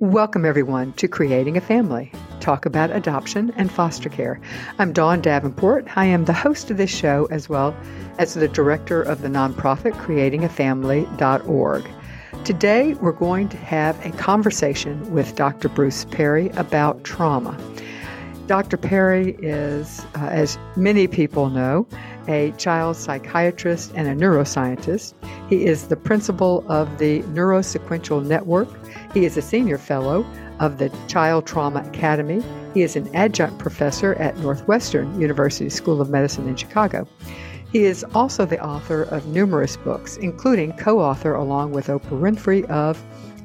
Welcome, everyone, to Creating a Family. Talk about adoption and foster care. I'm Dawn Davenport. I am the host of this show as well as the director of the nonprofit creatingafamily.org. Today, we're going to have a conversation with Dr. Bruce Perry about trauma. Dr. Perry is, uh, as many people know, a child psychiatrist and a neuroscientist. He is the principal of the Neurosequential Network he is a senior fellow of the Child Trauma Academy. He is an adjunct professor at Northwestern University School of Medicine in Chicago. He is also the author of numerous books, including co author along with Oprah Winfrey of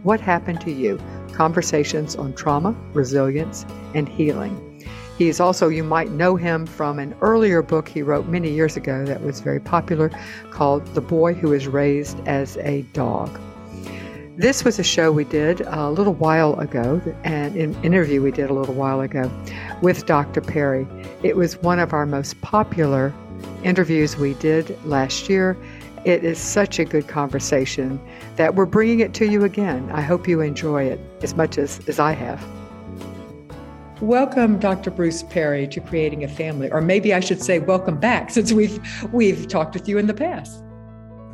What Happened to You Conversations on Trauma, Resilience, and Healing. He is also, you might know him from an earlier book he wrote many years ago that was very popular called The Boy Who Was Raised as a Dog. This was a show we did a little while ago, and an interview we did a little while ago with Dr. Perry. It was one of our most popular interviews we did last year. It is such a good conversation that we're bringing it to you again. I hope you enjoy it as much as, as I have. Welcome, Dr. Bruce Perry, to Creating a Family, or maybe I should say, welcome back, since we've we've talked with you in the past.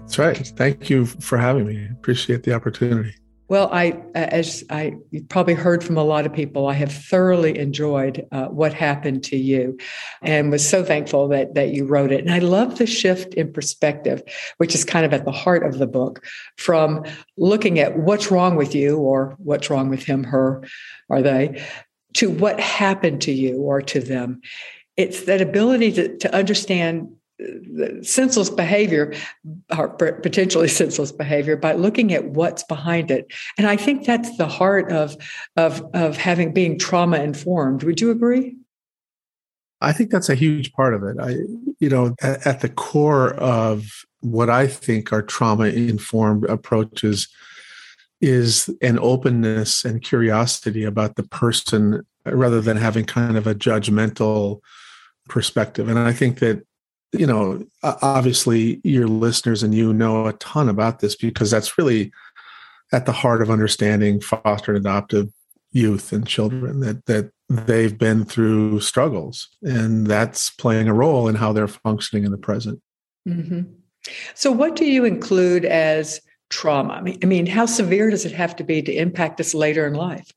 That's right. Thank you for having me. I appreciate the opportunity. Well, I, as I probably heard from a lot of people, I have thoroughly enjoyed uh, what happened to you, and was so thankful that that you wrote it. And I love the shift in perspective, which is kind of at the heart of the book, from looking at what's wrong with you or what's wrong with him, her, or they, to what happened to you or to them. It's that ability to, to understand senseless behavior or potentially senseless behavior by looking at what's behind it. And i think that's the heart of of of having being trauma informed would you agree? I think that's a huge part of it. I you know at, at the core of what i think are trauma informed approaches is an openness and curiosity about the person rather than having kind of a judgmental perspective. And i think that you know, obviously your listeners and you know a ton about this because that's really at the heart of understanding foster and adoptive youth and children that that they've been through struggles and that's playing a role in how they're functioning in the present. Mm-hmm. So, what do you include as trauma? I mean, I mean, how severe does it have to be to impact us later in life?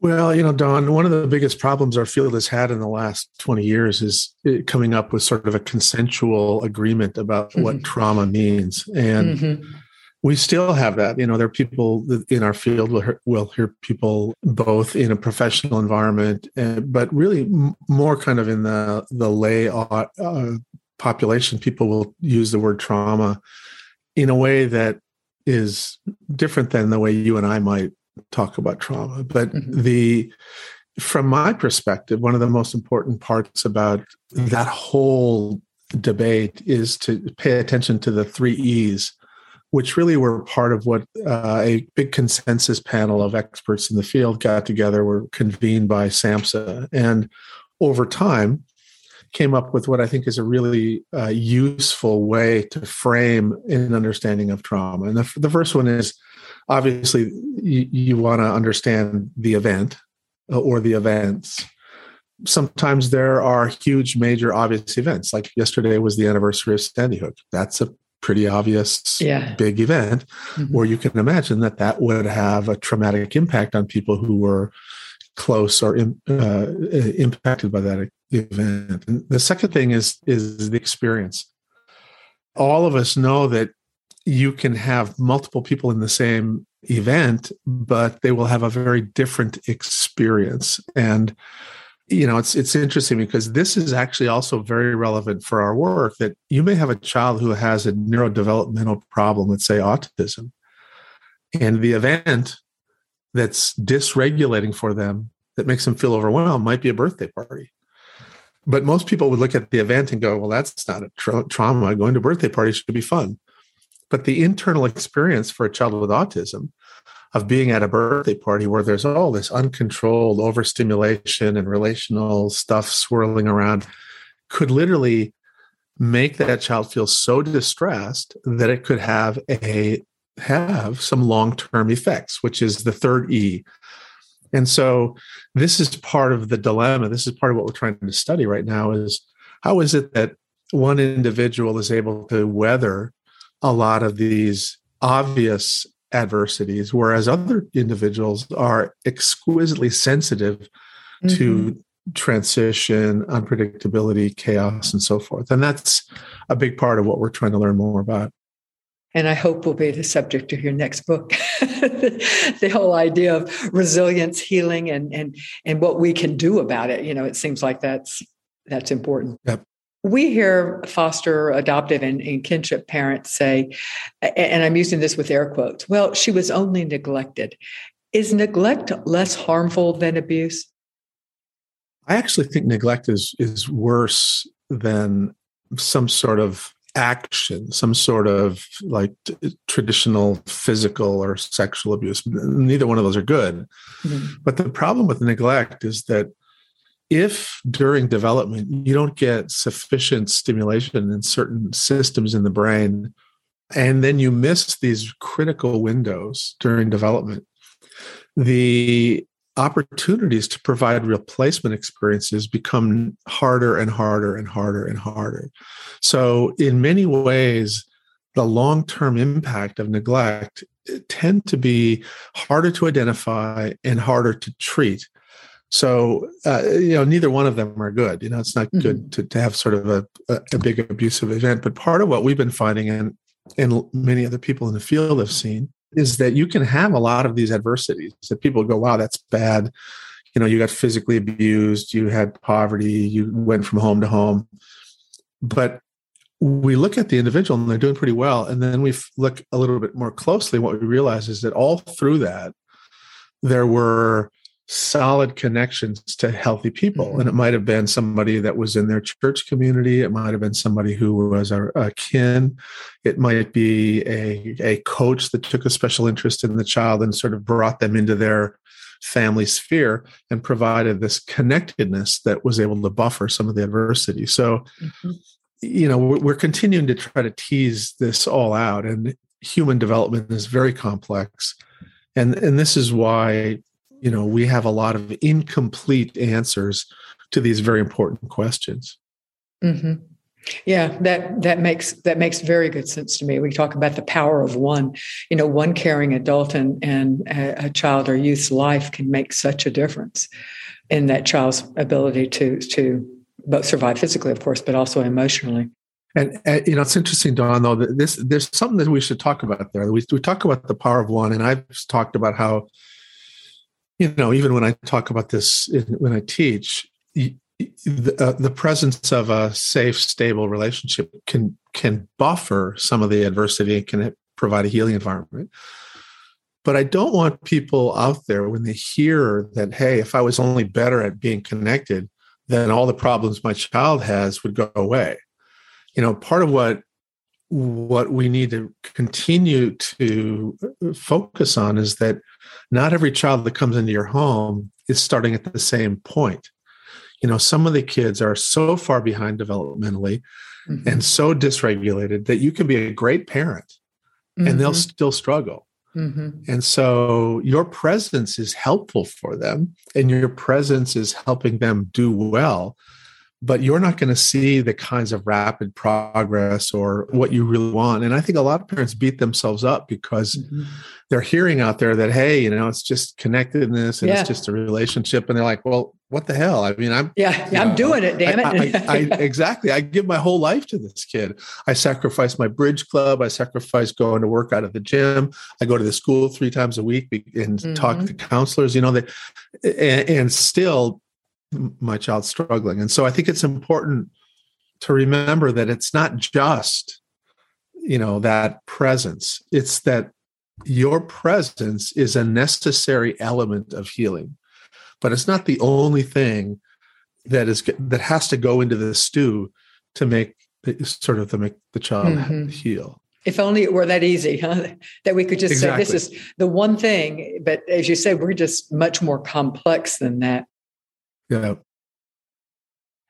Well, you know, Dawn, one of the biggest problems our field has had in the last 20 years is uh, coming up with sort of a consensual agreement about mm-hmm. what trauma means. And mm-hmm. we still have that. You know, there are people in our field will hear, will hear people both in a professional environment, uh, but really more kind of in the, the lay uh, population. People will use the word trauma in a way that is different than the way you and I might talk about trauma. But mm-hmm. the from my perspective, one of the most important parts about that whole debate is to pay attention to the three E's, which really were part of what uh, a big consensus panel of experts in the field got together, were convened by SAMHSA. And over time, came up with what I think is a really uh, useful way to frame an understanding of trauma. And the, the first one is obviously you, you want to understand the event uh, or the events sometimes there are huge major obvious events like yesterday was the anniversary of sandy hook that's a pretty obvious yeah. big event mm-hmm. or you can imagine that that would have a traumatic impact on people who were close or uh, impacted by that event and the second thing is is the experience all of us know that you can have multiple people in the same event, but they will have a very different experience. And you know, it's it's interesting because this is actually also very relevant for our work that you may have a child who has a neurodevelopmental problem, let's say autism, and the event that's dysregulating for them that makes them feel overwhelmed might be a birthday party. But most people would look at the event and go, "Well, that's not a tra- trauma. Going to birthday parties should be fun." But the internal experience for a child with autism of being at a birthday party where there's all this uncontrolled overstimulation and relational stuff swirling around could literally make that child feel so distressed that it could have a have some long-term effects, which is the third E. And so this is part of the dilemma. This is part of what we're trying to study right now is how is it that one individual is able to weather a lot of these obvious adversities, whereas other individuals are exquisitely sensitive mm-hmm. to transition, unpredictability, chaos, and so forth. And that's a big part of what we're trying to learn more about. And I hope will be the subject of your next book. the whole idea of resilience, healing, and and and what we can do about it. You know, it seems like that's that's important. Yep. We hear foster, adoptive, and, and, kinship parents say, and I'm using this with air quotes, well, she was only neglected. Is neglect less harmful than abuse? I actually think neglect is is worse than some sort of action, some sort of like t- traditional physical or sexual abuse. Neither one of those are good. Mm-hmm. But the problem with neglect is that if during development you don't get sufficient stimulation in certain systems in the brain, and then you miss these critical windows during development, the opportunities to provide replacement experiences become harder and harder and harder and harder. So, in many ways, the long term impact of neglect tend to be harder to identify and harder to treat so, uh, you know, neither one of them are good. You know, it's not mm-hmm. good to, to have sort of a, a, a, big abusive event. But part of what we've been finding, and, and many other people in the field have seen, is that you can have a lot of these adversities that people go, wow, that's bad. You know, you got physically abused, you had poverty, you went from home to home. But we look at the individual and they're doing pretty well. And then we look a little bit more closely. What we realize is that all through that, there were solid connections to healthy people. Mm-hmm. And it might have been somebody that was in their church community. It might have been somebody who was a, a, kin. It might be a, a coach that took a special interest in the child and sort of brought them into their family sphere and provided this connectedness that was able to buffer some of the adversity. So, mm-hmm. you know, we're, we're continuing to try to tease this all out. And human development is very complex. And, and this is why you know we have a lot of incomplete answers to these very important questions mm-hmm. yeah that that makes that makes very good sense to me we talk about the power of one you know one caring adult and and a, a child or youth's life can make such a difference in that child's ability to to both survive physically of course but also emotionally and, and, you know, it's interesting, Dawn. Though that this there's something that we should talk about there. We we talk about the power of one, and I've talked about how you know, even when I talk about this, when I teach, the, uh, the presence of a safe, stable relationship can can buffer some of the adversity and can provide a healing environment. But I don't want people out there when they hear that, hey, if I was only better at being connected, then all the problems my child has would go away. You know, part of what what we need to continue to focus on is that not every child that comes into your home is starting at the same point. You know, some of the kids are so far behind developmentally mm-hmm. and so dysregulated that you can be a great parent mm-hmm. and they'll mm-hmm. still struggle. Mm-hmm. And so your presence is helpful for them and your presence is helping them do well but you're not going to see the kinds of rapid progress or what you really want. And I think a lot of parents beat themselves up because mm-hmm. they're hearing out there that, hey, you know, it's just connectedness and yeah. it's just a relationship. And they're like, well, what the hell? I mean, I'm yeah, I'm know, doing it, damn it. I, I, I, exactly. I give my whole life to this kid. I sacrifice my bridge club. I sacrifice going to work out of the gym. I go to the school three times a week and mm-hmm. talk to counselors. You know that, and, and still my child's struggling. And so I think it's important to remember that it's not just, you know, that presence, it's that your presence is a necessary element of healing, but it's not the only thing that is that has to go into the stew to make sort of to make the child mm-hmm. heal. If only it were that easy, huh? That we could just exactly. say this is the one thing. But as you say, we're just much more complex than that. Yeah.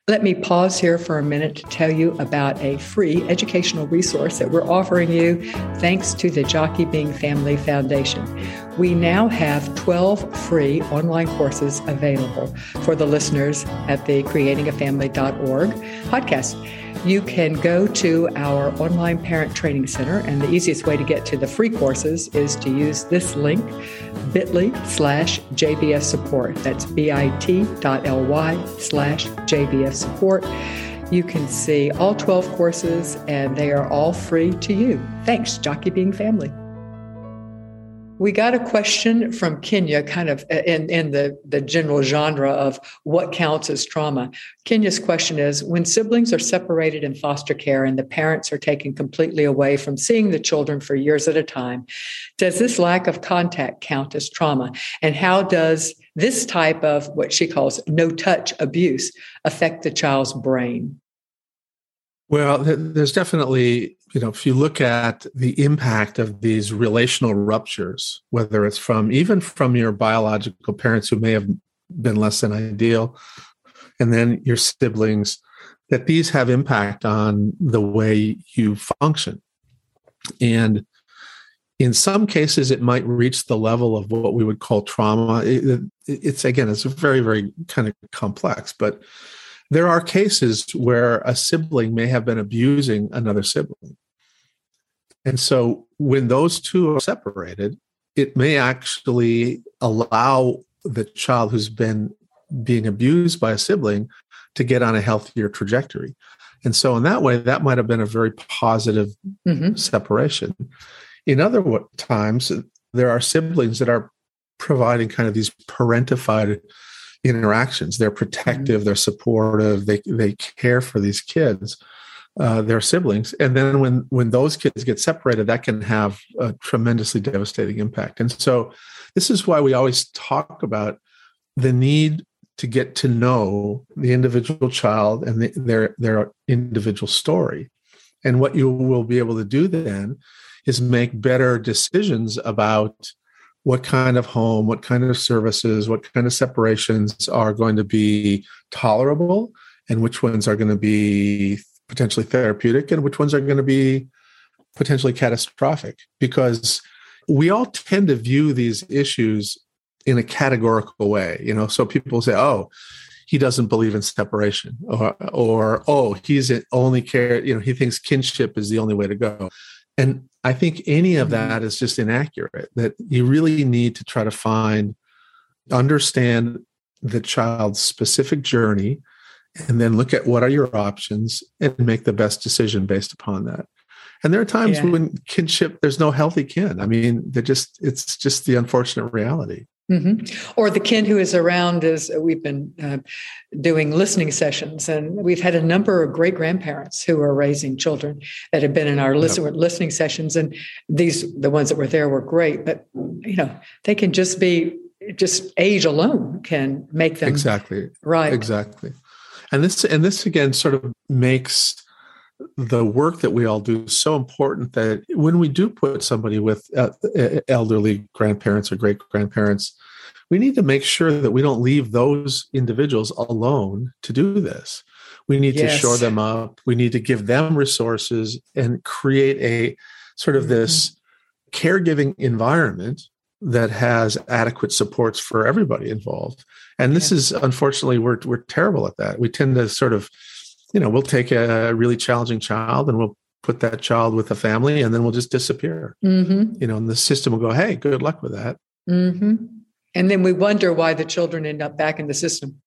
Let me pause here for a minute to tell you about a free educational resource that we're offering you thanks to the Jockey Being Family Foundation. We now have 12 free online courses available for the listeners at the creatingafamily.org podcast you can go to our online parent training center, and the easiest way to get to the free courses is to use this link bit.ly slash JBF support. That's bit.ly slash JBF support. You can see all 12 courses, and they are all free to you. Thanks, Jockey Being Family. We got a question from Kenya, kind of uh, in, in the, the general genre of what counts as trauma. Kenya's question is When siblings are separated in foster care and the parents are taken completely away from seeing the children for years at a time, does this lack of contact count as trauma? And how does this type of what she calls no touch abuse affect the child's brain? Well, there's definitely, you know, if you look at the impact of these relational ruptures, whether it's from even from your biological parents who may have been less than ideal, and then your siblings, that these have impact on the way you function. And in some cases, it might reach the level of what we would call trauma. It, it's again, it's very, very kind of complex, but there are cases where a sibling may have been abusing another sibling. And so when those two are separated, it may actually allow the child who's been being abused by a sibling to get on a healthier trajectory. And so, in that way, that might have been a very positive mm-hmm. separation. In other times, there are siblings that are providing kind of these parentified interactions. They're protective, mm-hmm. they're supportive, they they care for these kids, uh, their siblings, and then when when those kids get separated, that can have a tremendously devastating impact. And so, this is why we always talk about the need to get to know the individual child and the, their their individual story. And what you will be able to do then is make better decisions about what kind of home, what kind of services, what kind of separations are going to be tolerable, and which ones are going to be potentially therapeutic, and which ones are going to be potentially catastrophic. Because we all tend to view these issues in a categorical way. You know, so people say, "Oh, he doesn't believe in separation," or, or "Oh, he's only care." You know, he thinks kinship is the only way to go. And I think any of mm-hmm. that is just inaccurate, that you really need to try to find, understand the child's specific journey, and then look at what are your options and make the best decision based upon that. And there are times yeah. when kinship, there's no healthy kin. I mean, they just, it's just the unfortunate reality. Mm-hmm. Or the kin who is around is we've been uh, doing listening sessions, and we've had a number of great grandparents who are raising children that have been in our listen, yep. listening sessions. And these, the ones that were there, were great, but you know, they can just be just age alone can make them exactly right. Exactly, and this and this again sort of makes the work that we all do is so important that when we do put somebody with uh, elderly grandparents or great grandparents, we need to make sure that we don't leave those individuals alone to do this. We need yes. to shore them up. We need to give them resources and create a sort of this mm-hmm. caregiving environment that has adequate supports for everybody involved. And this yeah. is unfortunately we're we're terrible at that. We tend to sort of you know, we'll take a really challenging child and we'll put that child with a family and then we'll just disappear. Mm-hmm. You know, and the system will go, hey, good luck with that. Mm-hmm. And then we wonder why the children end up back in the system.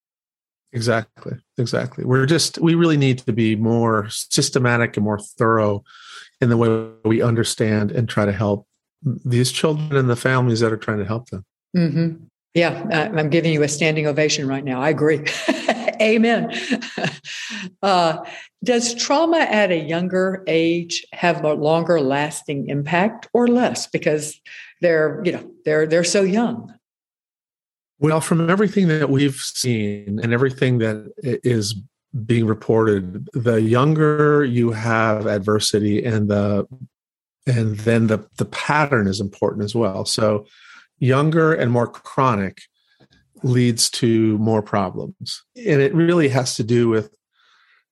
Exactly. Exactly. We're just, we really need to be more systematic and more thorough in the way we understand and try to help these children and the families that are trying to help them. Mm-hmm. Yeah, I'm giving you a standing ovation right now. I agree. Amen. Uh, does trauma at a younger age have a longer lasting impact or less because they're, you know, they're they're so young? Well, from everything that we've seen and everything that is being reported, the younger you have adversity and the and then the the pattern is important as well. So younger and more chronic leads to more problems. And it really has to do with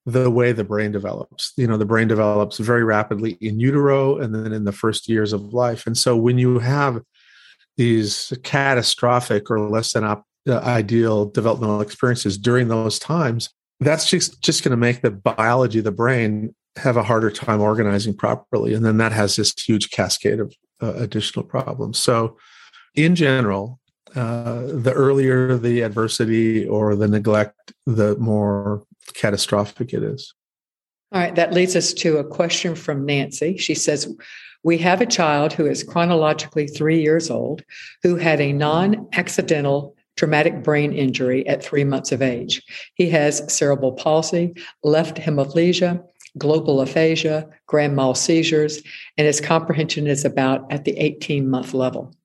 the way the brain develops. You know, the brain develops very rapidly in utero and then in the first years of life. And so when you have these catastrophic or less than op- uh, ideal developmental experiences during those times, that's just, just going to make the biology of the brain have a harder time organizing properly. And then that has this huge cascade of uh, additional problems. So, in general, uh, the earlier the adversity or the neglect, the more catastrophic it is. All right, that leads us to a question from Nancy. She says, We have a child who is chronologically three years old who had a non accidental traumatic brain injury at three months of age. He has cerebral palsy, left hemiplegia, global aphasia, grand mal seizures, and his comprehension is about at the 18 month level.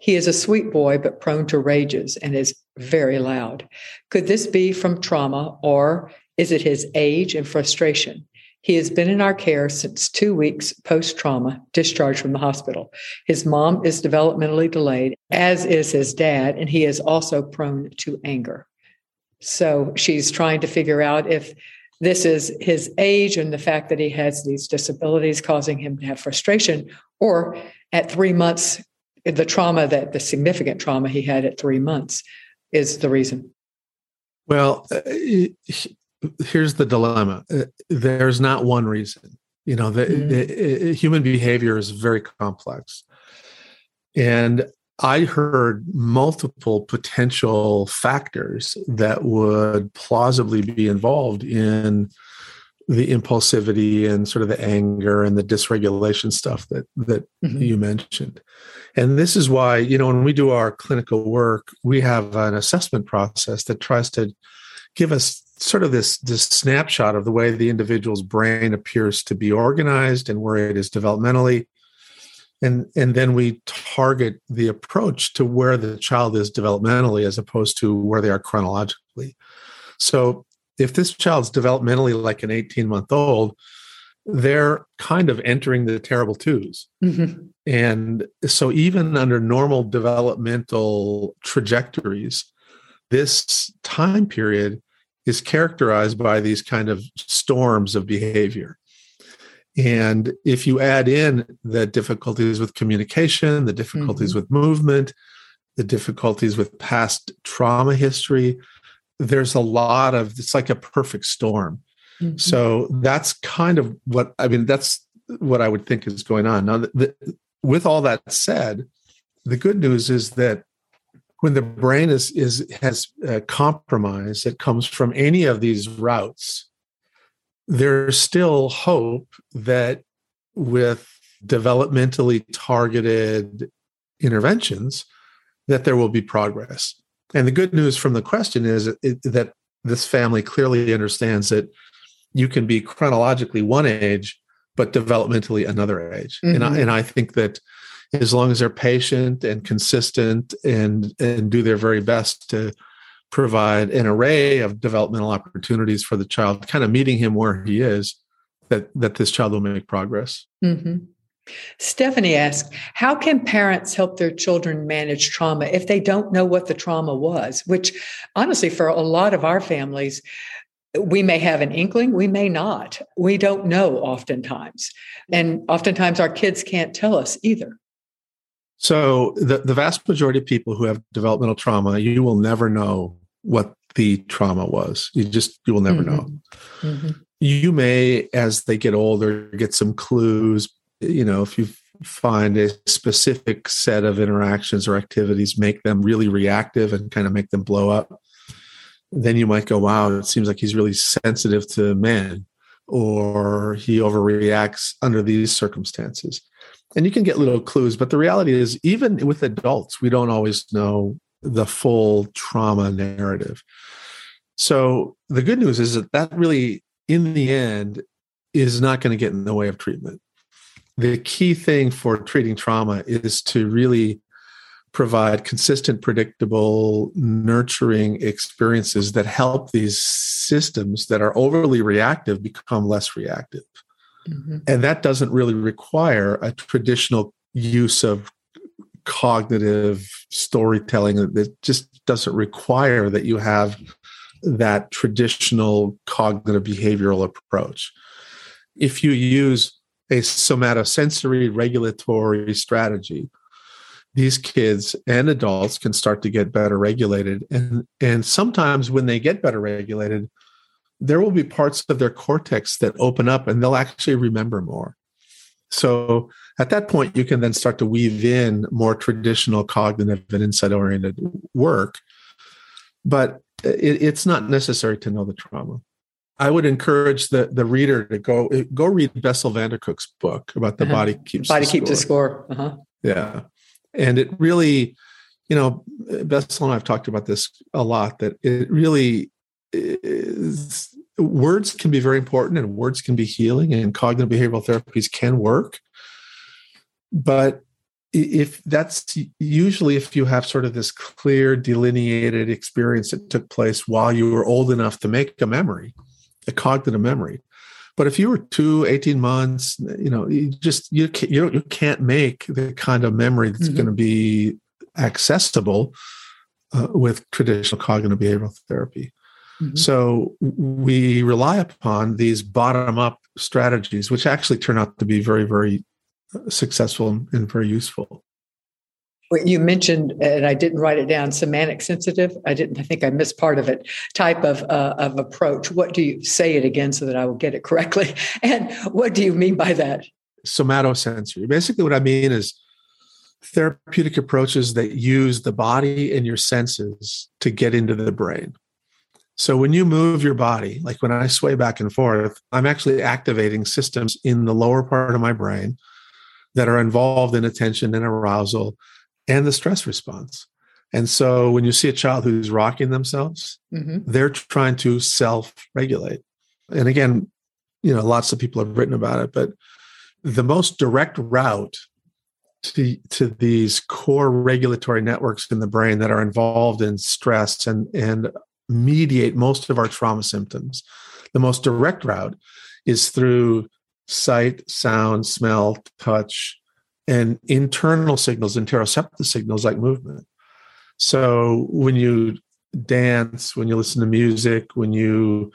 He is a sweet boy, but prone to rages and is very loud. Could this be from trauma or is it his age and frustration? He has been in our care since two weeks post trauma, discharged from the hospital. His mom is developmentally delayed, as is his dad, and he is also prone to anger. So she's trying to figure out if this is his age and the fact that he has these disabilities causing him to have frustration, or at three months, the trauma that the significant trauma he had at three months is the reason. Well, uh, here's the dilemma uh, there's not one reason. You know, the, mm. the, uh, human behavior is very complex. And I heard multiple potential factors that would plausibly be involved in the impulsivity and sort of the anger and the dysregulation stuff that that mm-hmm. you mentioned. And this is why, you know, when we do our clinical work, we have an assessment process that tries to give us sort of this this snapshot of the way the individual's brain appears to be organized and where it is developmentally and and then we target the approach to where the child is developmentally as opposed to where they are chronologically so if this child's developmentally like an 18 month old they're kind of entering the terrible 2s mm-hmm. and so even under normal developmental trajectories this time period is characterized by these kind of storms of behavior and if you add in the difficulties with communication, the difficulties mm-hmm. with movement, the difficulties with past trauma history, there's a lot of it's like a perfect storm. Mm-hmm. So that's kind of what I mean. That's what I would think is going on. Now, the, with all that said, the good news is that when the brain is is has uh, compromise that comes from any of these routes there's still hope that with developmentally targeted interventions that there will be progress and the good news from the question is that this family clearly understands that you can be chronologically one age but developmentally another age mm-hmm. and, I, and i think that as long as they're patient and consistent and and do their very best to provide an array of developmental opportunities for the child, kind of meeting him where he is, that that this child will make progress. Mm-hmm. Stephanie asks, how can parents help their children manage trauma if they don't know what the trauma was? Which, honestly, for a lot of our families, we may have an inkling, we may not. We don't know oftentimes. And oftentimes our kids can't tell us either. So, the, the vast majority of people who have developmental trauma, you will never know what the trauma was. You just, you will never mm-hmm. know. Mm-hmm. You may, as they get older, get some clues. You know, if you find a specific set of interactions or activities make them really reactive and kind of make them blow up, then you might go, wow, it seems like he's really sensitive to men or he overreacts under these circumstances. And you can get little clues, but the reality is, even with adults, we don't always know the full trauma narrative. So the good news is that that really, in the end, is not going to get in the way of treatment. The key thing for treating trauma is to really provide consistent, predictable, nurturing experiences that help these systems that are overly reactive become less reactive. Mm-hmm. And that doesn't really require a traditional use of cognitive storytelling that just doesn't require that you have that traditional cognitive behavioral approach. If you use a somatosensory regulatory strategy, these kids and adults can start to get better regulated. And, and sometimes when they get better regulated, there will be parts of their cortex that open up and they'll actually remember more. So at that point, you can then start to weave in more traditional cognitive and insight oriented work. But it, it's not necessary to know the trauma. I would encourage the, the reader to go go read Bessel van der Kolk's book about the uh-huh. body keeps body the keeps score. the score. Uh-huh. Yeah, and it really, you know, Bessel and I've talked about this a lot. That it really is, words can be very important, and words can be healing, and cognitive behavioral therapies can work. But if that's usually if you have sort of this clear delineated experience that took place while you were old enough to make a memory a cognitive memory but if you were two 18 months you know you just you can't, you, you can't make the kind of memory that's mm-hmm. going to be accessible uh, with traditional cognitive behavioral therapy mm-hmm. so we rely upon these bottom up strategies which actually turn out to be very very uh, successful and very useful you mentioned, and I didn't write it down, semantic sensitive. I didn't. I think I missed part of it. Type of uh, of approach. What do you say it again so that I will get it correctly? And what do you mean by that? Somatosensory. Basically, what I mean is therapeutic approaches that use the body and your senses to get into the brain. So when you move your body, like when I sway back and forth, I'm actually activating systems in the lower part of my brain that are involved in attention and arousal and the stress response. And so when you see a child who's rocking themselves, mm-hmm. they're trying to self regulate. And again, you know, lots of people have written about it, but the most direct route to, to these core regulatory networks in the brain that are involved in stress and, and mediate most of our trauma symptoms, the most direct route is through sight, sound, smell, touch, and internal signals, interoceptive signals like movement. So when you dance, when you listen to music, when you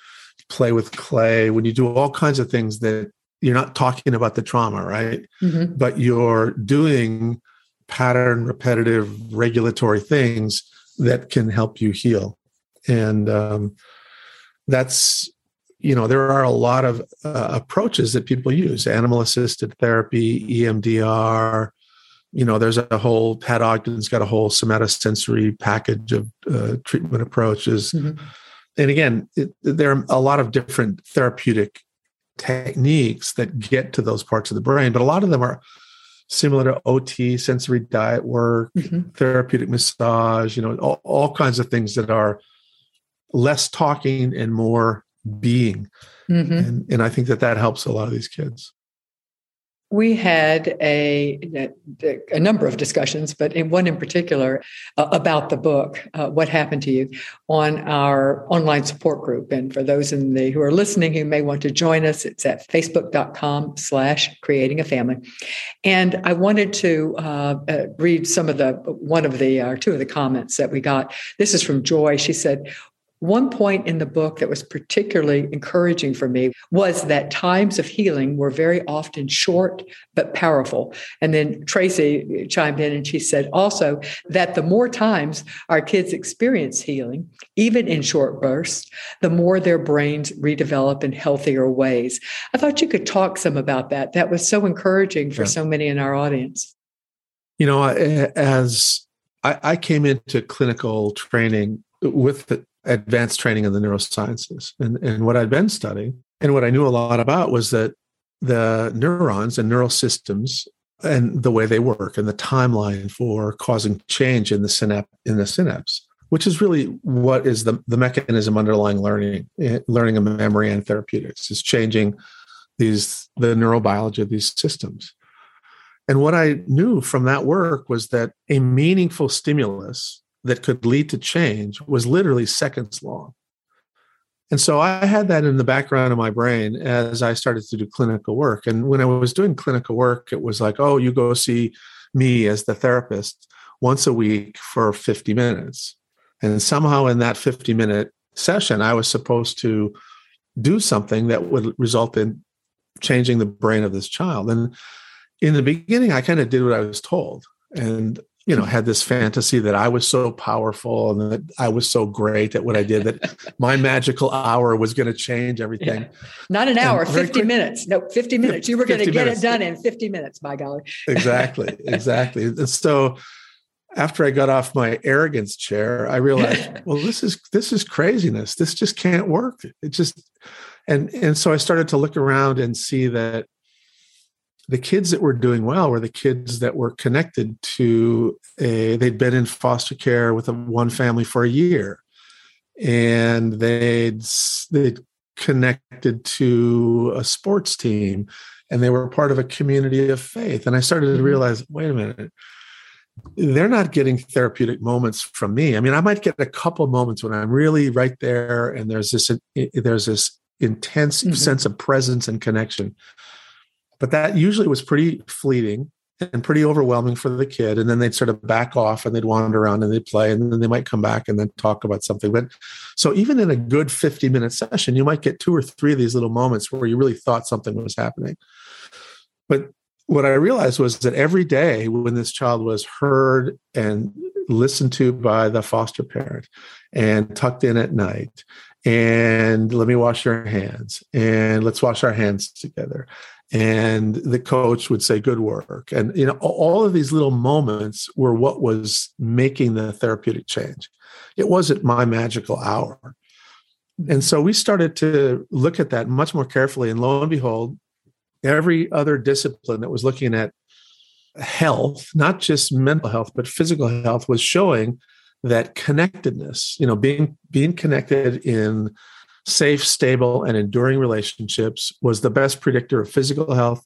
play with clay, when you do all kinds of things that you're not talking about the trauma, right? Mm-hmm. But you're doing pattern, repetitive, regulatory things that can help you heal. And um, that's you know there are a lot of uh, approaches that people use animal assisted therapy emdr you know there's a whole pat ogden's got a whole somatosensory package of uh, treatment approaches mm-hmm. and again it, there are a lot of different therapeutic techniques that get to those parts of the brain but a lot of them are similar to ot sensory diet work mm-hmm. therapeutic massage you know all, all kinds of things that are less talking and more being. Mm-hmm. And, and I think that that helps a lot of these kids. We had a, a number of discussions, but in one in particular uh, about the book, uh, What Happened to You, on our online support group. And for those in the who are listening who may want to join us, it's at facebook.com slash creating a family. And I wanted to uh, uh read some of the, one of the, or two of the comments that we got. This is from Joy. She said, one point in the book that was particularly encouraging for me was that times of healing were very often short but powerful. And then Tracy chimed in and she said also that the more times our kids experience healing, even in short bursts, the more their brains redevelop in healthier ways. I thought you could talk some about that. That was so encouraging for yeah. so many in our audience. You know, as I, I came into clinical training with the advanced training in the neurosciences. And, and what I'd been studying and what I knew a lot about was that the neurons and neural systems and the way they work and the timeline for causing change in the synapse in the synapse which is really what is the, the mechanism underlying learning eh, learning of memory and therapeutics is changing these the neurobiology of these systems and what i knew from that work was that a meaningful stimulus that could lead to change was literally seconds long. And so I had that in the background of my brain as I started to do clinical work. And when I was doing clinical work, it was like, oh, you go see me as the therapist once a week for 50 minutes. And somehow in that 50 minute session, I was supposed to do something that would result in changing the brain of this child. And in the beginning, I kind of did what I was told. And you know, had this fantasy that I was so powerful and that I was so great at what I did that my magical hour was going to change everything. Yeah. Not an hour, 50 quick, minutes. No, 50 minutes. You were going to get minutes. it done in 50 minutes, by golly. exactly. Exactly. And so after I got off my arrogance chair, I realized, well, this is this is craziness. This just can't work. It just and and so I started to look around and see that the kids that were doing well were the kids that were connected to a they'd been in foster care with a one family for a year and they'd they'd connected to a sports team and they were part of a community of faith and i started to mm-hmm. realize wait a minute they're not getting therapeutic moments from me i mean i might get a couple moments when i'm really right there and there's this there's this intense mm-hmm. sense of presence and connection but that usually was pretty fleeting and pretty overwhelming for the kid. And then they'd sort of back off and they'd wander around and they'd play and then they might come back and then talk about something. But so even in a good 50 minute session, you might get two or three of these little moments where you really thought something was happening. But what I realized was that every day when this child was heard and listened to by the foster parent and tucked in at night and let me wash your hands and let's wash our hands together and the coach would say good work. And you know all of these little moments were what was making the therapeutic change. It wasn't my magical hour. And so we started to look at that much more carefully and lo and behold every other discipline that was looking at health not just mental health but physical health was showing that connectedness you know being being connected in safe, stable, and enduring relationships was the best predictor of physical health,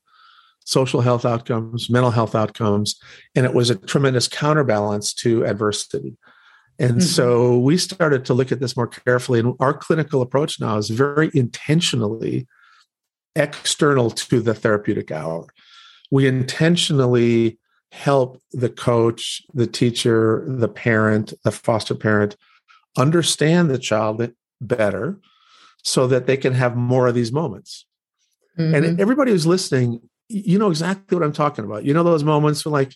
social health outcomes, mental health outcomes, and it was a tremendous counterbalance to adversity. And mm-hmm. so we started to look at this more carefully. And our clinical approach now is very intentionally external to the therapeutic hour. We intentionally help the coach, the teacher, the parent, the foster parent understand the child better so that they can have more of these moments. Mm-hmm. And everybody who's listening, you know exactly what I'm talking about. You know those moments when like,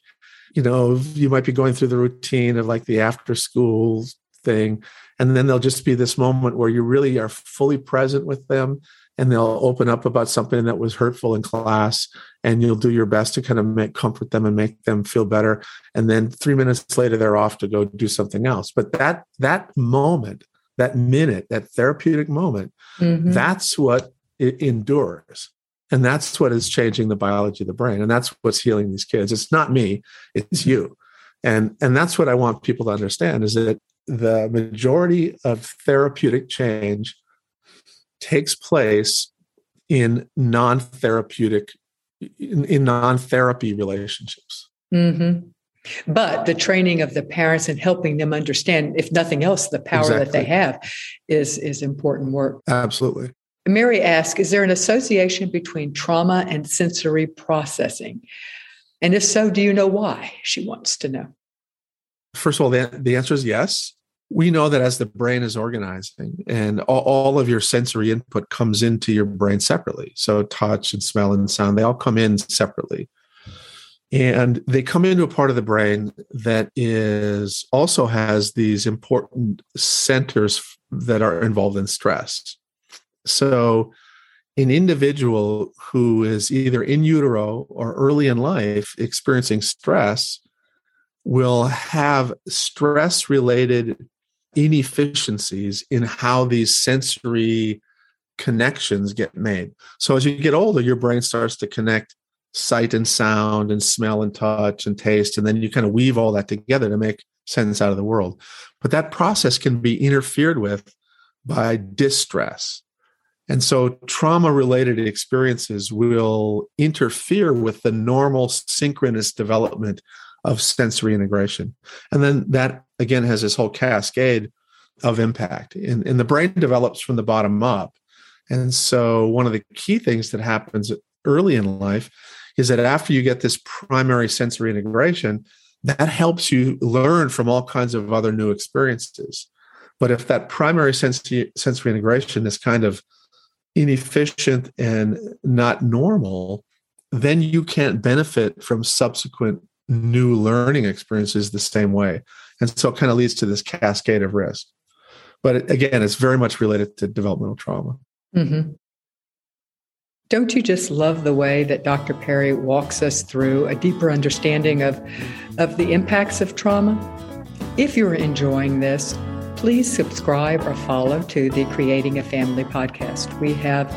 you know, you might be going through the routine of like the after school thing and then there'll just be this moment where you really are fully present with them and they'll open up about something that was hurtful in class and you'll do your best to kind of make comfort them and make them feel better and then 3 minutes later they're off to go do something else but that that moment that minute, that therapeutic moment, mm-hmm. that's what it endures. And that's what is changing the biology of the brain. And that's what's healing these kids. It's not me, it's you. And, and that's what I want people to understand is that the majority of therapeutic change takes place in non-therapeutic in, in non-therapy relationships mm-hmm. But the training of the parents and helping them understand, if nothing else, the power exactly. that they have is, is important work. Absolutely. Mary asks Is there an association between trauma and sensory processing? And if so, do you know why? She wants to know. First of all, the, the answer is yes. We know that as the brain is organizing and all, all of your sensory input comes into your brain separately. So, touch and smell and sound, they all come in separately and they come into a part of the brain that is also has these important centers that are involved in stress. So an individual who is either in utero or early in life experiencing stress will have stress related inefficiencies in how these sensory connections get made. So as you get older your brain starts to connect sight and sound and smell and touch and taste and then you kind of weave all that together to make sense out of the world. But that process can be interfered with by distress. And so trauma related experiences will interfere with the normal synchronous development of sensory integration. And then that again has this whole cascade of impact and, and the brain develops from the bottom up. And so one of the key things that happens early in life is that after you get this primary sensory integration, that helps you learn from all kinds of other new experiences. But if that primary sensory, sensory integration is kind of inefficient and not normal, then you can't benefit from subsequent new learning experiences the same way. And so it kind of leads to this cascade of risk. But again, it's very much related to developmental trauma. Mm-hmm. Don't you just love the way that Dr. Perry walks us through a deeper understanding of, of the impacts of trauma? If you're enjoying this, please subscribe or follow to the Creating a Family podcast. We have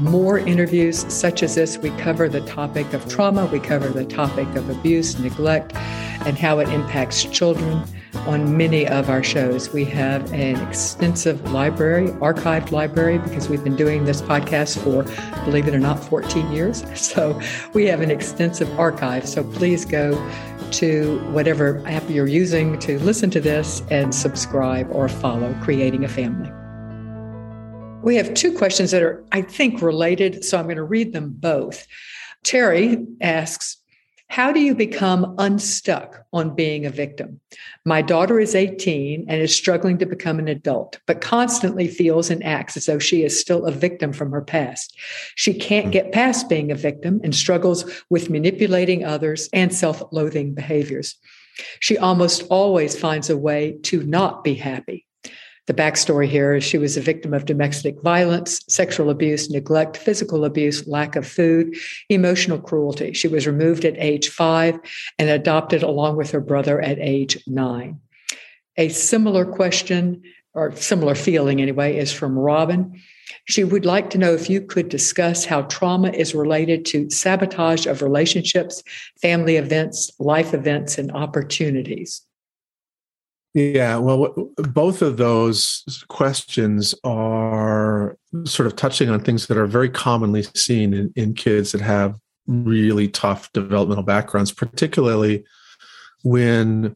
more interviews such as this. We cover the topic of trauma, we cover the topic of abuse, neglect, and how it impacts children on many of our shows. We have an extensive library, archived library, because we've been doing this podcast for, believe it or not, 14 years. So we have an extensive archive. So please go to whatever app you're using to listen to this and subscribe or follow Creating a Family. We have two questions that are, I think, related. So I'm going to read them both. Terry asks, how do you become unstuck on being a victim? My daughter is 18 and is struggling to become an adult, but constantly feels and acts as though she is still a victim from her past. She can't get past being a victim and struggles with manipulating others and self loathing behaviors. She almost always finds a way to not be happy. The backstory here is she was a victim of domestic violence, sexual abuse, neglect, physical abuse, lack of food, emotional cruelty. She was removed at age five and adopted along with her brother at age nine. A similar question, or similar feeling anyway, is from Robin. She would like to know if you could discuss how trauma is related to sabotage of relationships, family events, life events, and opportunities. Yeah, well, both of those questions are sort of touching on things that are very commonly seen in, in kids that have really tough developmental backgrounds, particularly when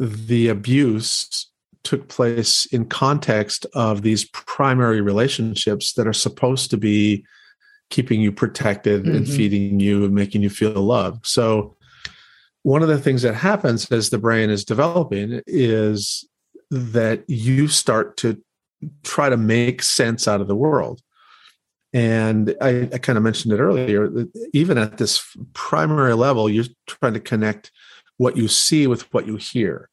the abuse took place in context of these primary relationships that are supposed to be keeping you protected mm-hmm. and feeding you and making you feel loved. So one of the things that happens as the brain is developing is that you start to try to make sense out of the world. And I, I kind of mentioned it earlier, even at this primary level, you're trying to connect what you see with what you hear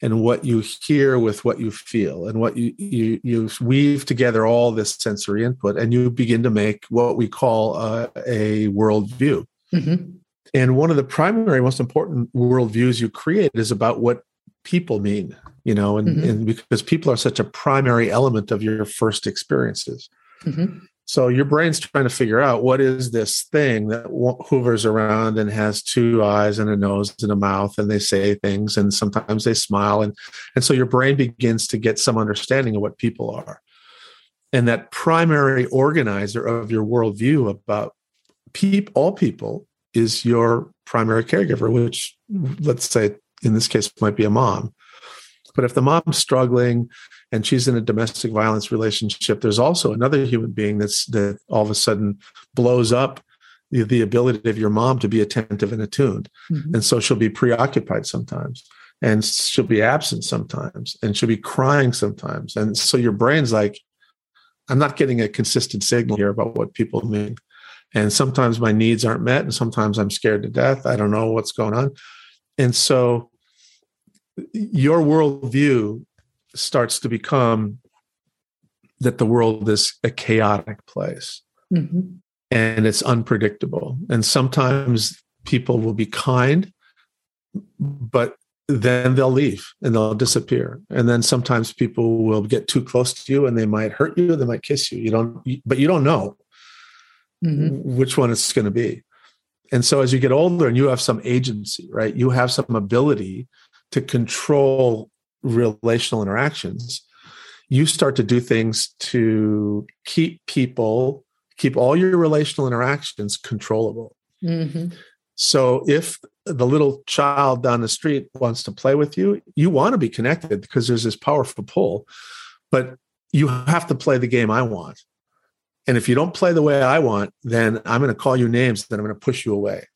and what you hear with what you feel and what you you you weave together all this sensory input and you begin to make what we call a, a worldview mm-hmm. And one of the primary, most important worldviews you create is about what people mean, you know, and, mm-hmm. and because people are such a primary element of your first experiences. Mm-hmm. So your brain's trying to figure out what is this thing that hovers around and has two eyes and a nose and a mouth, and they say things, and sometimes they smile, and and so your brain begins to get some understanding of what people are, and that primary organizer of your worldview about peop, all people is your primary caregiver, which let's say in this case might be a mom. But if the mom's struggling and she's in a domestic violence relationship, there's also another human being that's that all of a sudden blows up the, the ability of your mom to be attentive and attuned. Mm-hmm. And so she'll be preoccupied sometimes and she'll be absent sometimes and she'll be crying sometimes. And so your brain's like, I'm not getting a consistent signal here about what people mean. And sometimes my needs aren't met, and sometimes I'm scared to death. I don't know what's going on. And so your worldview starts to become that the world is a chaotic place mm-hmm. and it's unpredictable. And sometimes people will be kind, but then they'll leave and they'll disappear. And then sometimes people will get too close to you and they might hurt you, they might kiss you. You don't, but you don't know mm-hmm. which one it's going to be. And so as you get older and you have some agency, right? You have some ability to control relational interactions. You start to do things to keep people, keep all your relational interactions controllable. Mm-hmm. So if the little child down the street wants to play with you, you want to be connected because there's this powerful pull, but you have to play the game I want. And if you don't play the way I want, then I'm going to call you names, then I'm going to push you away.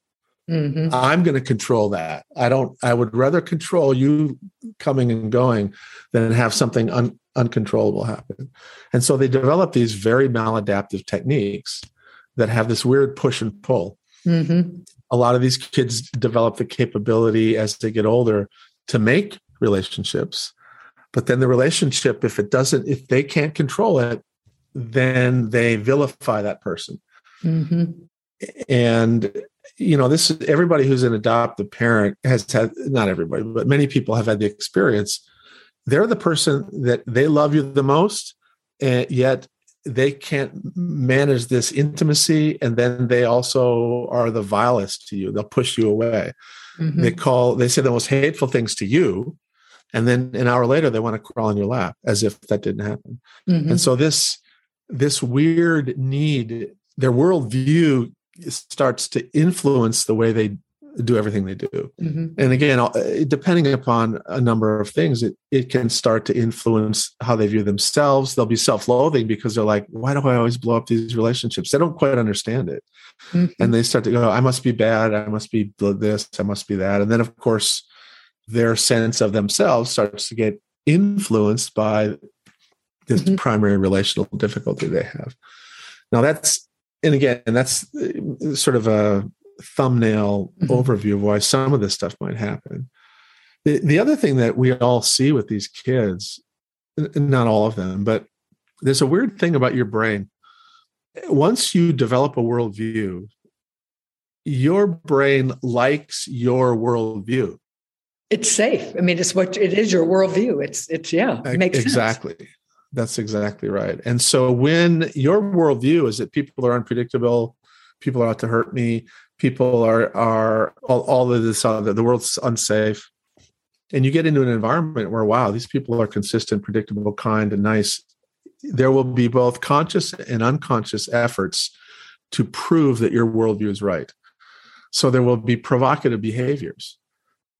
Mm-hmm. I'm going to control that. I don't, I would rather control you coming and going than have something un, uncontrollable happen. And so they develop these very maladaptive techniques that have this weird push and pull. Mm-hmm. A lot of these kids develop the capability as they get older to make relationships. But then the relationship, if it doesn't, if they can't control it, then they vilify that person. Mm-hmm. And you know, this everybody who's an adoptive parent has had not everybody, but many people have had the experience. They're the person that they love you the most, and yet they can't manage this intimacy, and then they also are the vilest to you. They'll push you away. Mm-hmm. They call, they say the most hateful things to you, and then an hour later they want to crawl on your lap as if that didn't happen. Mm-hmm. And so this this weird need, their worldview starts to influence the way they do everything they do. Mm-hmm. And again, uh, depending upon a number of things, it, it can start to influence how they view themselves. They'll be self loathing because they're like, why do I always blow up these relationships? They don't quite understand it. Mm-hmm. And they start to go, I must be bad. I must be this. I must be that. And then, of course, their sense of themselves starts to get influenced by this mm-hmm. primary relational difficulty they have. Now, that's and again, that's uh, sort of a thumbnail mm-hmm. overview of why some of this stuff might happen. The, the other thing that we all see with these kids, not all of them, but there's a weird thing about your brain. Once you develop a worldview, your brain likes your worldview. It's safe. I mean, it's what it is your worldview. It's it's yeah, it makes exactly. Sense. That's exactly right. And so when your worldview is that people are unpredictable, people are out to hurt me, people are are all, all of this other, the world's unsafe, and you get into an environment where wow, these people are consistent, predictable, kind, and nice. There will be both conscious and unconscious efforts to prove that your worldview is right. So there will be provocative behaviors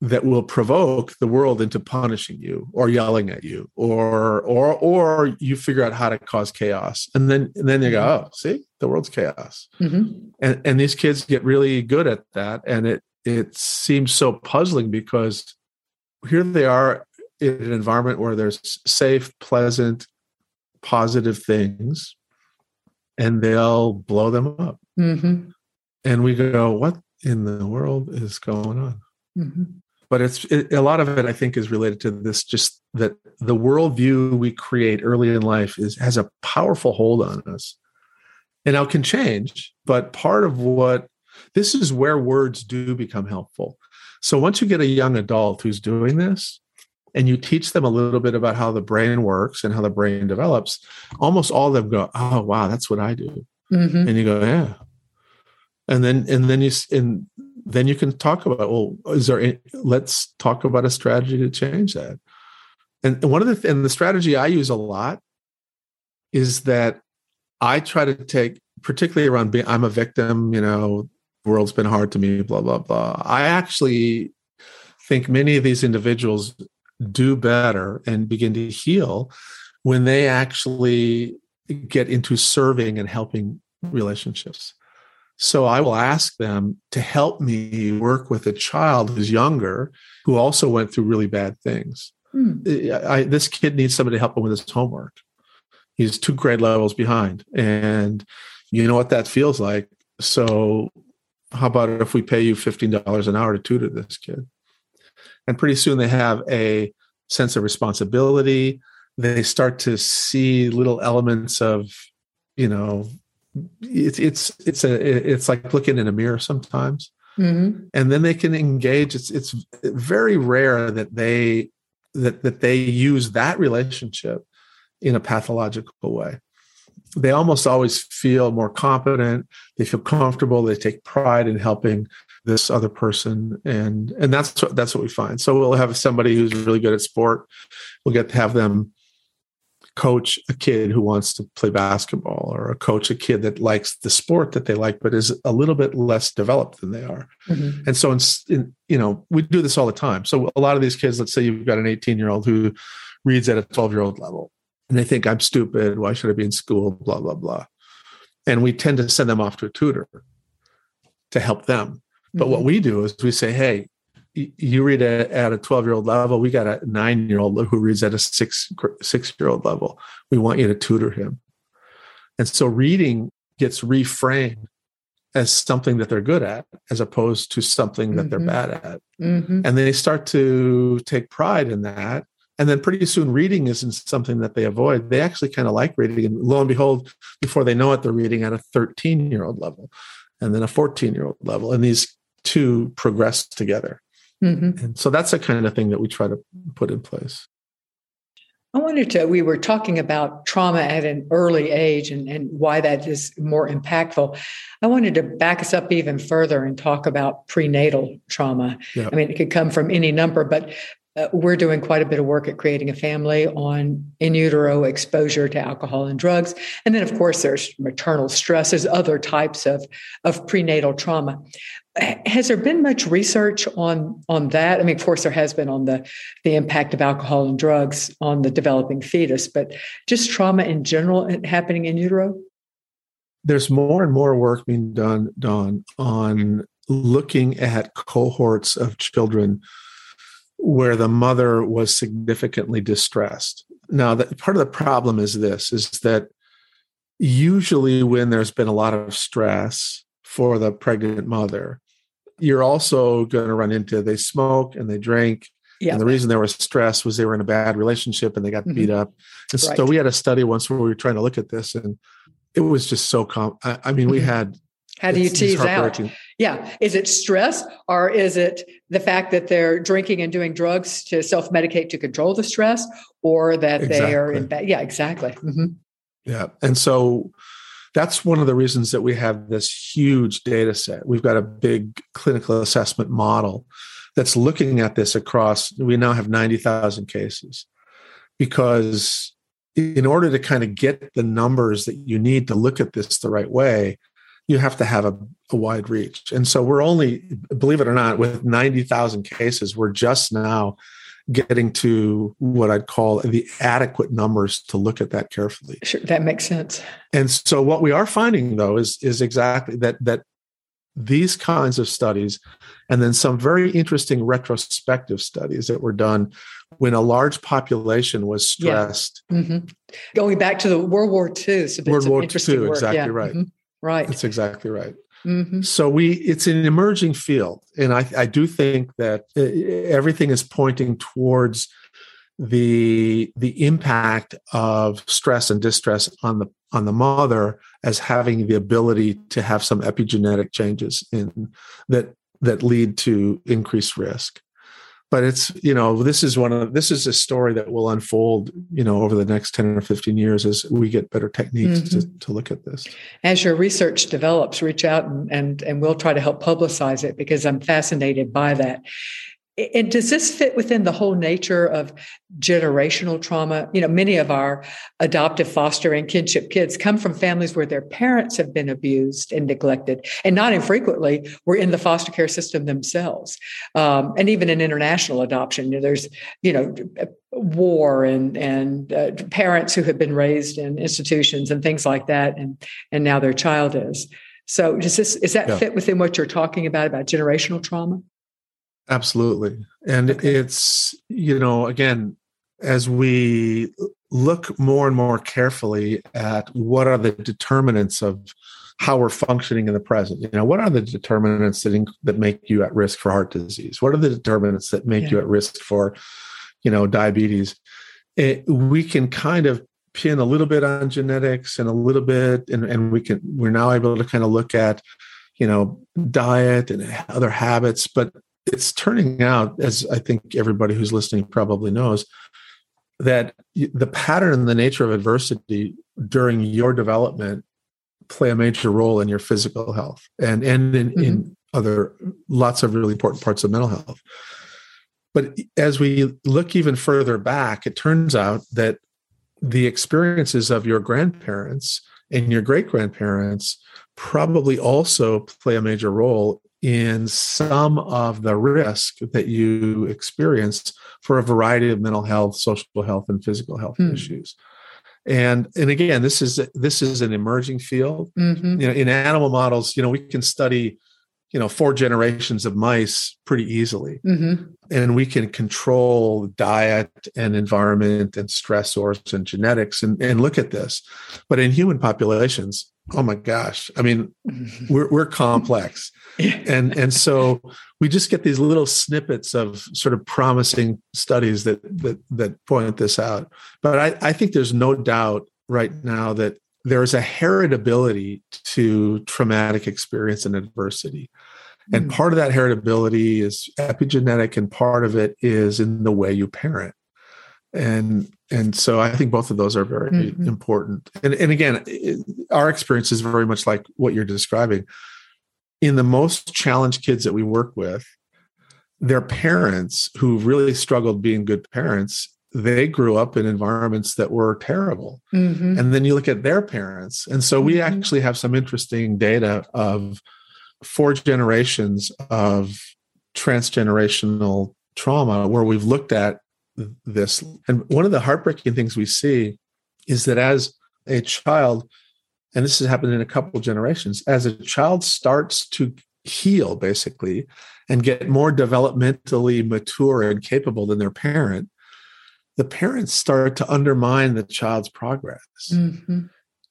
that will provoke the world into punishing you or yelling at you or or or you figure out how to cause chaos and then and then you go mm-hmm. oh see the world's chaos mm-hmm. and and these kids get really good at that and it it seems so puzzling because here they are in an environment where there's safe pleasant positive things and they'll blow them up mm-hmm. and we go what in the world is going on mm-hmm but it's it, a lot of it i think is related to this just that the worldview we create early in life is has a powerful hold on us. And now can change but part of what this is where words do become helpful. So once you get a young adult who's doing this and you teach them a little bit about how the brain works and how the brain develops almost all of them go oh wow that's what i do. Mm-hmm. and you go yeah. And then and then you and then you can talk about well is there any, let's talk about a strategy to change that. And one of the and the strategy i use a lot is that i try to take particularly around being i'm a victim you know world's been hard to me blah blah blah. I actually think many of these individuals do better and begin to heal when they actually get into serving and helping relationships so I will ask them to help me work with a child who's younger who also went through really bad things. Hmm. I, this kid needs somebody to help him with his homework. He's two grade levels behind. And you know what that feels like. So, how about if we pay you $15 an hour to tutor this kid? And pretty soon they have a sense of responsibility. They start to see little elements of, you know, it's it's it's a it's like looking in a mirror sometimes. Mm-hmm. and then they can engage it's it's very rare that they that that they use that relationship in a pathological way. They almost always feel more competent. They feel comfortable. They take pride in helping this other person. And and that's what that's what we find. So we'll have somebody who's really good at sport. We'll get to have them coach a kid who wants to play basketball or a coach a kid that likes the sport that they like but is a little bit less developed than they are. Mm-hmm. and so in, in, you know we do this all the time. So a lot of these kids let's say you've got an 18 year old who reads at a 12 year old level and they think i'm stupid. Why should i be in school? Blah blah blah. And we tend to send them off to a tutor to help them. But mm-hmm. what we do is we say hey you read a, at a 12 year old level. We got a nine year old who reads at a six six year old level. We want you to tutor him. And so reading gets reframed as something that they're good at as opposed to something that mm-hmm. they're bad at. Mm-hmm. and they start to take pride in that. And then pretty soon reading isn't something that they avoid. They actually kind of like reading. And lo and behold before they know it they're reading at a 13 year old level and then a 14 year old level. And these two progress together mm-hmm. and so that's the kind of thing that we try to put in place I wanted to, we were talking about trauma at an early age and, and why that is more impactful. I wanted to back us up even further and talk about prenatal trauma. I mean, it could come from any number, but uh, we're doing quite a bit of work at creating a family on in utero exposure to alcohol and drugs. And then, of course, there's maternal stress, there's other types of, of prenatal trauma. Has there been much research on, on that? I mean, of course, there has been on the, the impact of alcohol and drugs on the developing fetus, but just trauma in general happening in utero? There's more and more work being done, Dawn, on looking at cohorts of children where the mother was significantly distressed. Now, part of the problem is this is that usually when there's been a lot of stress for the pregnant mother, you're also going to run into they smoke and they drink. Yeah. And the reason they were stressed was they were in a bad relationship and they got mm-hmm. beat up. And right. so we had a study once where we were trying to look at this and it was just so com I, I mean, we mm-hmm. had how do you tease out? Yeah. Is it stress or is it the fact that they're drinking and doing drugs to self medicate to control the stress or that exactly. they are in bed? Yeah, exactly. Mm-hmm. Yeah. And so that's one of the reasons that we have this huge data set. We've got a big clinical assessment model that's looking at this across, we now have 90,000 cases because in order to kind of get the numbers that you need to look at this the right way, you have to have a, a, wide reach. And so we're only, believe it or not, with 90,000 cases, we're just now getting to what I'd call the adequate numbers to look at that carefully. Sure, that makes sense. And so what we are finding though is is exactly that that these kinds of studies and then some very interesting retrospective studies that were done when a large population was stressed. Yeah. Mm-hmm. Going back to the World War II. So World War II, exactly yeah. right. Mm-hmm. Right. That's exactly right. Mm-hmm. So we it's an emerging field, and I, I do think that uh, everything is pointing towards the the impact of stress and distress on the on the mother as having the ability to have some epigenetic changes in that that lead to increased risk but it's you know this is one of this is a story that will unfold you know over the next 10 or 15 years as we get better techniques mm-hmm. to, to look at this as your research develops reach out and, and and we'll try to help publicize it because i'm fascinated by that and does this fit within the whole nature of generational trauma? You know, many of our adoptive, foster, and kinship kids come from families where their parents have been abused and neglected, and not infrequently were in the foster care system themselves. Um, and even in international adoption, you know, there's you know war and and uh, parents who have been raised in institutions and things like that, and and now their child is. So, does this is that yeah. fit within what you're talking about about generational trauma? Absolutely. And it's, you know, again, as we look more and more carefully at what are the determinants of how we're functioning in the present, you know, what are the determinants that, that make you at risk for heart disease? What are the determinants that make yeah. you at risk for, you know, diabetes? It, we can kind of pin a little bit on genetics and a little bit, and, and we can, we're now able to kind of look at, you know, diet and other habits, but it's turning out, as I think everybody who's listening probably knows, that the pattern and the nature of adversity during your development play a major role in your physical health and and in, mm-hmm. in other lots of really important parts of mental health. But as we look even further back, it turns out that the experiences of your grandparents and your great grandparents probably also play a major role in some of the risk that you experience for a variety of mental health, social health, and physical health hmm. issues. And and again, this is this is an emerging field. Mm-hmm. You know, in animal models, you know, we can study you know four generations of mice pretty easily mm-hmm. and we can control diet and environment and stressors and genetics and, and look at this but in human populations oh my gosh i mean we're, we're complex and and so we just get these little snippets of sort of promising studies that that that point this out but i i think there's no doubt right now that there is a heritability to traumatic experience and adversity. And mm. part of that heritability is epigenetic, and part of it is in the way you parent. And and so I think both of those are very mm-hmm. important. And and again, it, our experience is very much like what you're describing. In the most challenged kids that we work with, their parents who really struggled being good parents they grew up in environments that were terrible. Mm-hmm. And then you look at their parents. And so we mm-hmm. actually have some interesting data of four generations of transgenerational trauma where we've looked at this. And one of the heartbreaking things we see is that as a child, and this has happened in a couple generations, as a child starts to heal basically and get more developmentally mature and capable than their parent, the parents start to undermine the child's progress mm-hmm.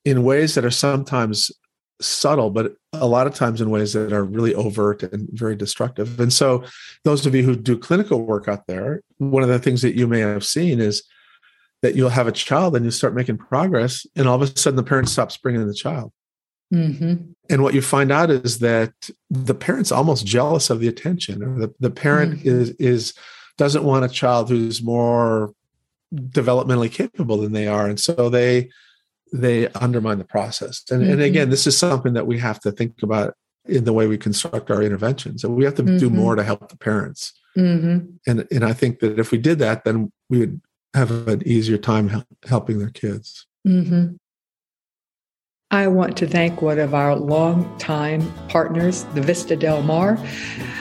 in ways that are sometimes subtle, but a lot of times in ways that are really overt and very destructive. And so, those of you who do clinical work out there, one of the things that you may have seen is that you'll have a child and you start making progress, and all of a sudden the parent stops bringing the child. Mm-hmm. And what you find out is that the parent's almost jealous of the attention, or the, the parent mm-hmm. is is doesn't want a child who's more developmentally capable than they are and so they they undermine the process and, mm-hmm. and again this is something that we have to think about in the way we construct our interventions and we have to mm-hmm. do more to help the parents mm-hmm. and and i think that if we did that then we would have an easier time helping their kids mm-hmm. I want to thank one of our longtime partners, the Vista Del Mar.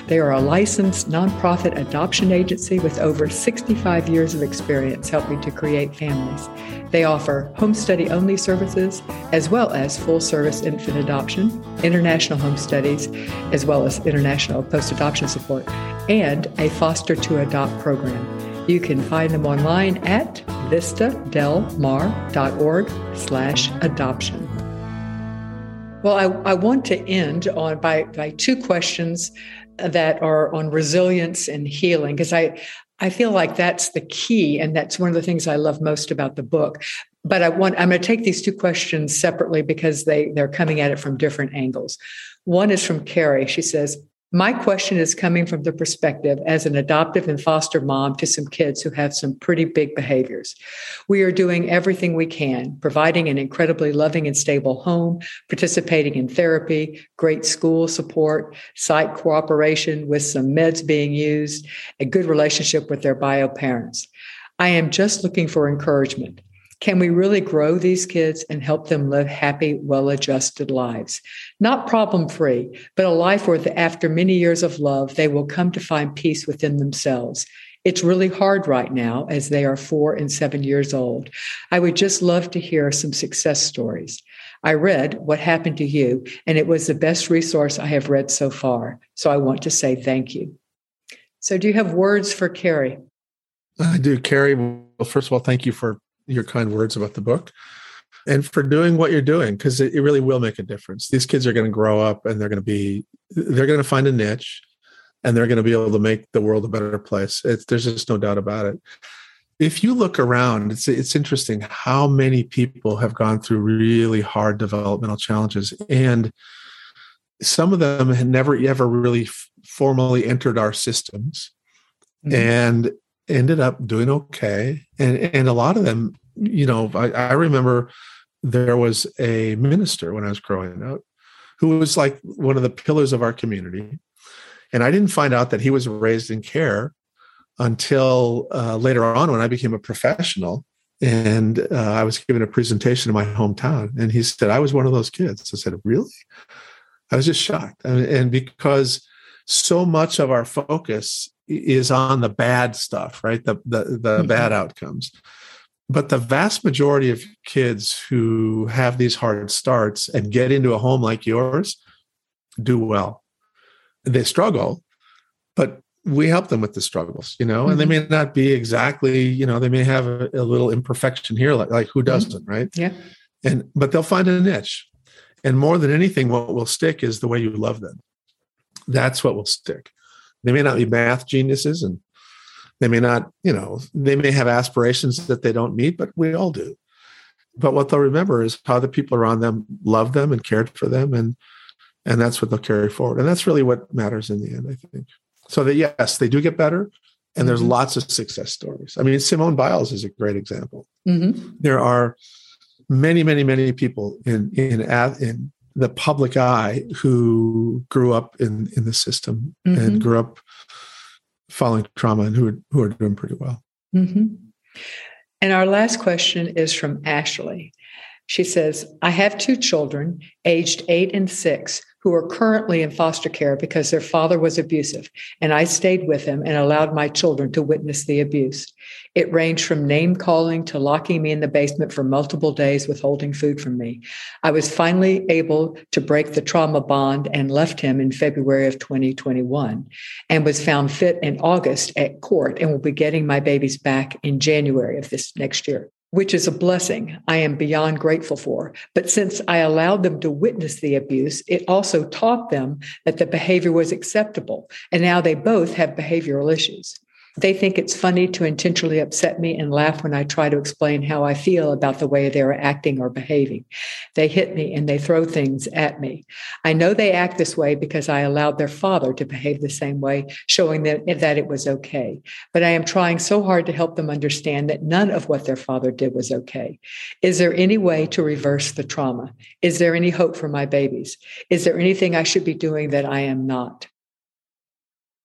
They are a licensed nonprofit adoption agency with over 65 years of experience helping to create families. They offer home study only services, as well as full service infant adoption, international home studies, as well as international post adoption support, and a foster to adopt program. You can find them online at vistadelmar.org slash adoption. Well, I, I want to end on by, by two questions that are on resilience and healing because I I feel like that's the key and that's one of the things I love most about the book. But I want I'm going to take these two questions separately because they they're coming at it from different angles. One is from Carrie. She says, my question is coming from the perspective as an adoptive and foster mom to some kids who have some pretty big behaviors. We are doing everything we can, providing an incredibly loving and stable home, participating in therapy, great school support, site cooperation with some meds being used, a good relationship with their bio parents. I am just looking for encouragement. Can we really grow these kids and help them live happy, well adjusted lives? Not problem free, but a life where, after many years of love, they will come to find peace within themselves. It's really hard right now as they are four and seven years old. I would just love to hear some success stories. I read What Happened to You, and it was the best resource I have read so far. So I want to say thank you. So, do you have words for Carrie? I do, Carrie. Well, first of all, thank you for your kind words about the book and for doing what you're doing because it, it, really will make a difference. These kids are going to grow up and they're going to be they're going to find a niche and they're going to be able to make the world a better place. It's, there's just no doubt about it. If you look around it's it's interesting how many people have gone through really hard developmental challenges and some of them had never ever really f- formally entered our systems mm-hmm. and ended up doing okay. And and a lot of them, you know, I, I remember there was a minister when I was growing up who was like one of the pillars of our community. And I didn't find out that he was raised in care until uh, later on when I became a professional. And uh, I was giving a presentation in my hometown. And he said, I was one of those kids. I said, Really? I was just shocked. And, and because so much of our focus is on the bad stuff, right? The the, the mm-hmm. bad outcomes. But the vast majority of kids who have these hard starts and get into a home like yours do well. they struggle, but we help them with the struggles, you know, mm-hmm. and they mm-hmm. may not be exactly, you know, they may have a, a little imperfection here, like, like who mm-hmm. doesn't, mm-hmm. right? Yeah. And, but they'll find a niche. And more than anything, what will stick is the way you love them. That's what will stick. They may not be math geniuses and they may not, you know, they may have aspirations that they don't meet, but we all do. But what they'll remember is how the people around them loved them and cared for them. And, and that's what they'll carry forward. And that's really what matters in the end, I think. So that yes, they do get better, and there's mm-hmm. lots of success stories. I mean, Simone Biles is a great example. Mm-hmm. There are many, many, many people in in in the public eye who grew up in in the system mm-hmm. and grew up following trauma and who are, who are doing pretty well. Mm-hmm. And our last question is from Ashley. She says, I have two children, aged eight and six, who are currently in foster care because their father was abusive, and I stayed with him and allowed my children to witness the abuse. It ranged from name calling to locking me in the basement for multiple days, withholding food from me. I was finally able to break the trauma bond and left him in February of 2021 and was found fit in August at court and will be getting my babies back in January of this next year which is a blessing I am beyond grateful for. But since I allowed them to witness the abuse, it also taught them that the behavior was acceptable. And now they both have behavioral issues. They think it's funny to intentionally upset me and laugh when I try to explain how I feel about the way they are acting or behaving. They hit me and they throw things at me. I know they act this way because I allowed their father to behave the same way, showing them that it was okay. But I am trying so hard to help them understand that none of what their father did was okay. Is there any way to reverse the trauma? Is there any hope for my babies? Is there anything I should be doing that I am not?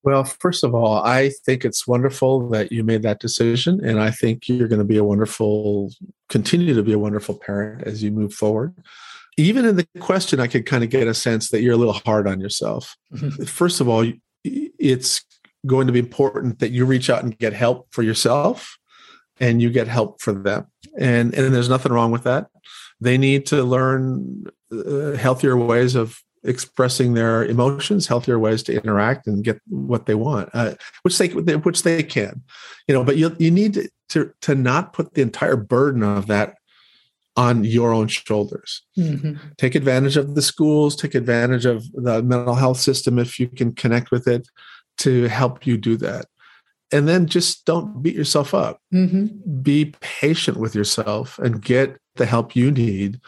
Well, first of all, I think it's wonderful that you made that decision. And I think you're going to be a wonderful, continue to be a wonderful parent as you move forward. Even in the question, I could kind of get a sense that you're a little hard on yourself. Mm-hmm. First of all, it's going to be important that you reach out and get help for yourself and you get help for them. And, and there's nothing wrong with that. They need to learn uh, healthier ways of expressing their emotions, healthier ways to interact and get what they want, uh, which they which they can, you know. But you you need to to not put the entire burden of that on your own shoulders. Mm-hmm. Take advantage of the schools, take advantage of the mental health system if you can connect with it to help you do that. And then just don't beat yourself up. Mm-hmm. Be patient with yourself and get the help you need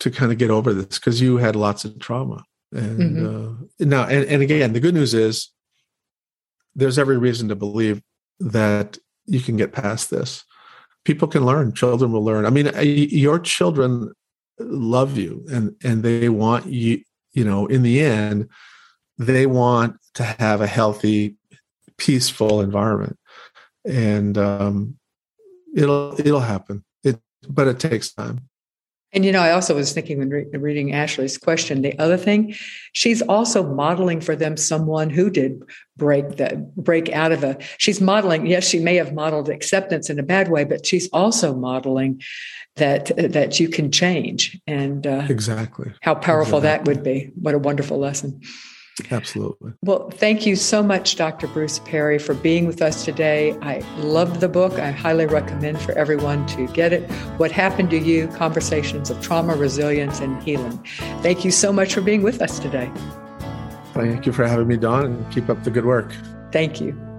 to kind of get over this because you had lots of trauma. And mm-hmm. uh, now, and, and again, the good news is there's every reason to believe that you can get past this. People can learn. Children will learn. I mean, your children love you, and and they want you. You know, in the end, they want to have a healthy, peaceful environment, and um, it'll it'll happen. It, but it takes time. And you know, I also was thinking when re- reading Ashley's question, the other thing, she's also modeling for them someone who did break the break out of a. She's modeling. Yes, she may have modeled acceptance in a bad way, but she's also modeling that that you can change and uh, exactly how powerful exactly. that would be. What a wonderful lesson. Absolutely. Well, thank you so much, Dr. Bruce Perry, for being with us today. I loved the book. I highly recommend for everyone to get it. What Happened to You Conversations of Trauma, Resilience, and Healing. Thank you so much for being with us today. Thank you for having me, Dawn, and keep up the good work. Thank you.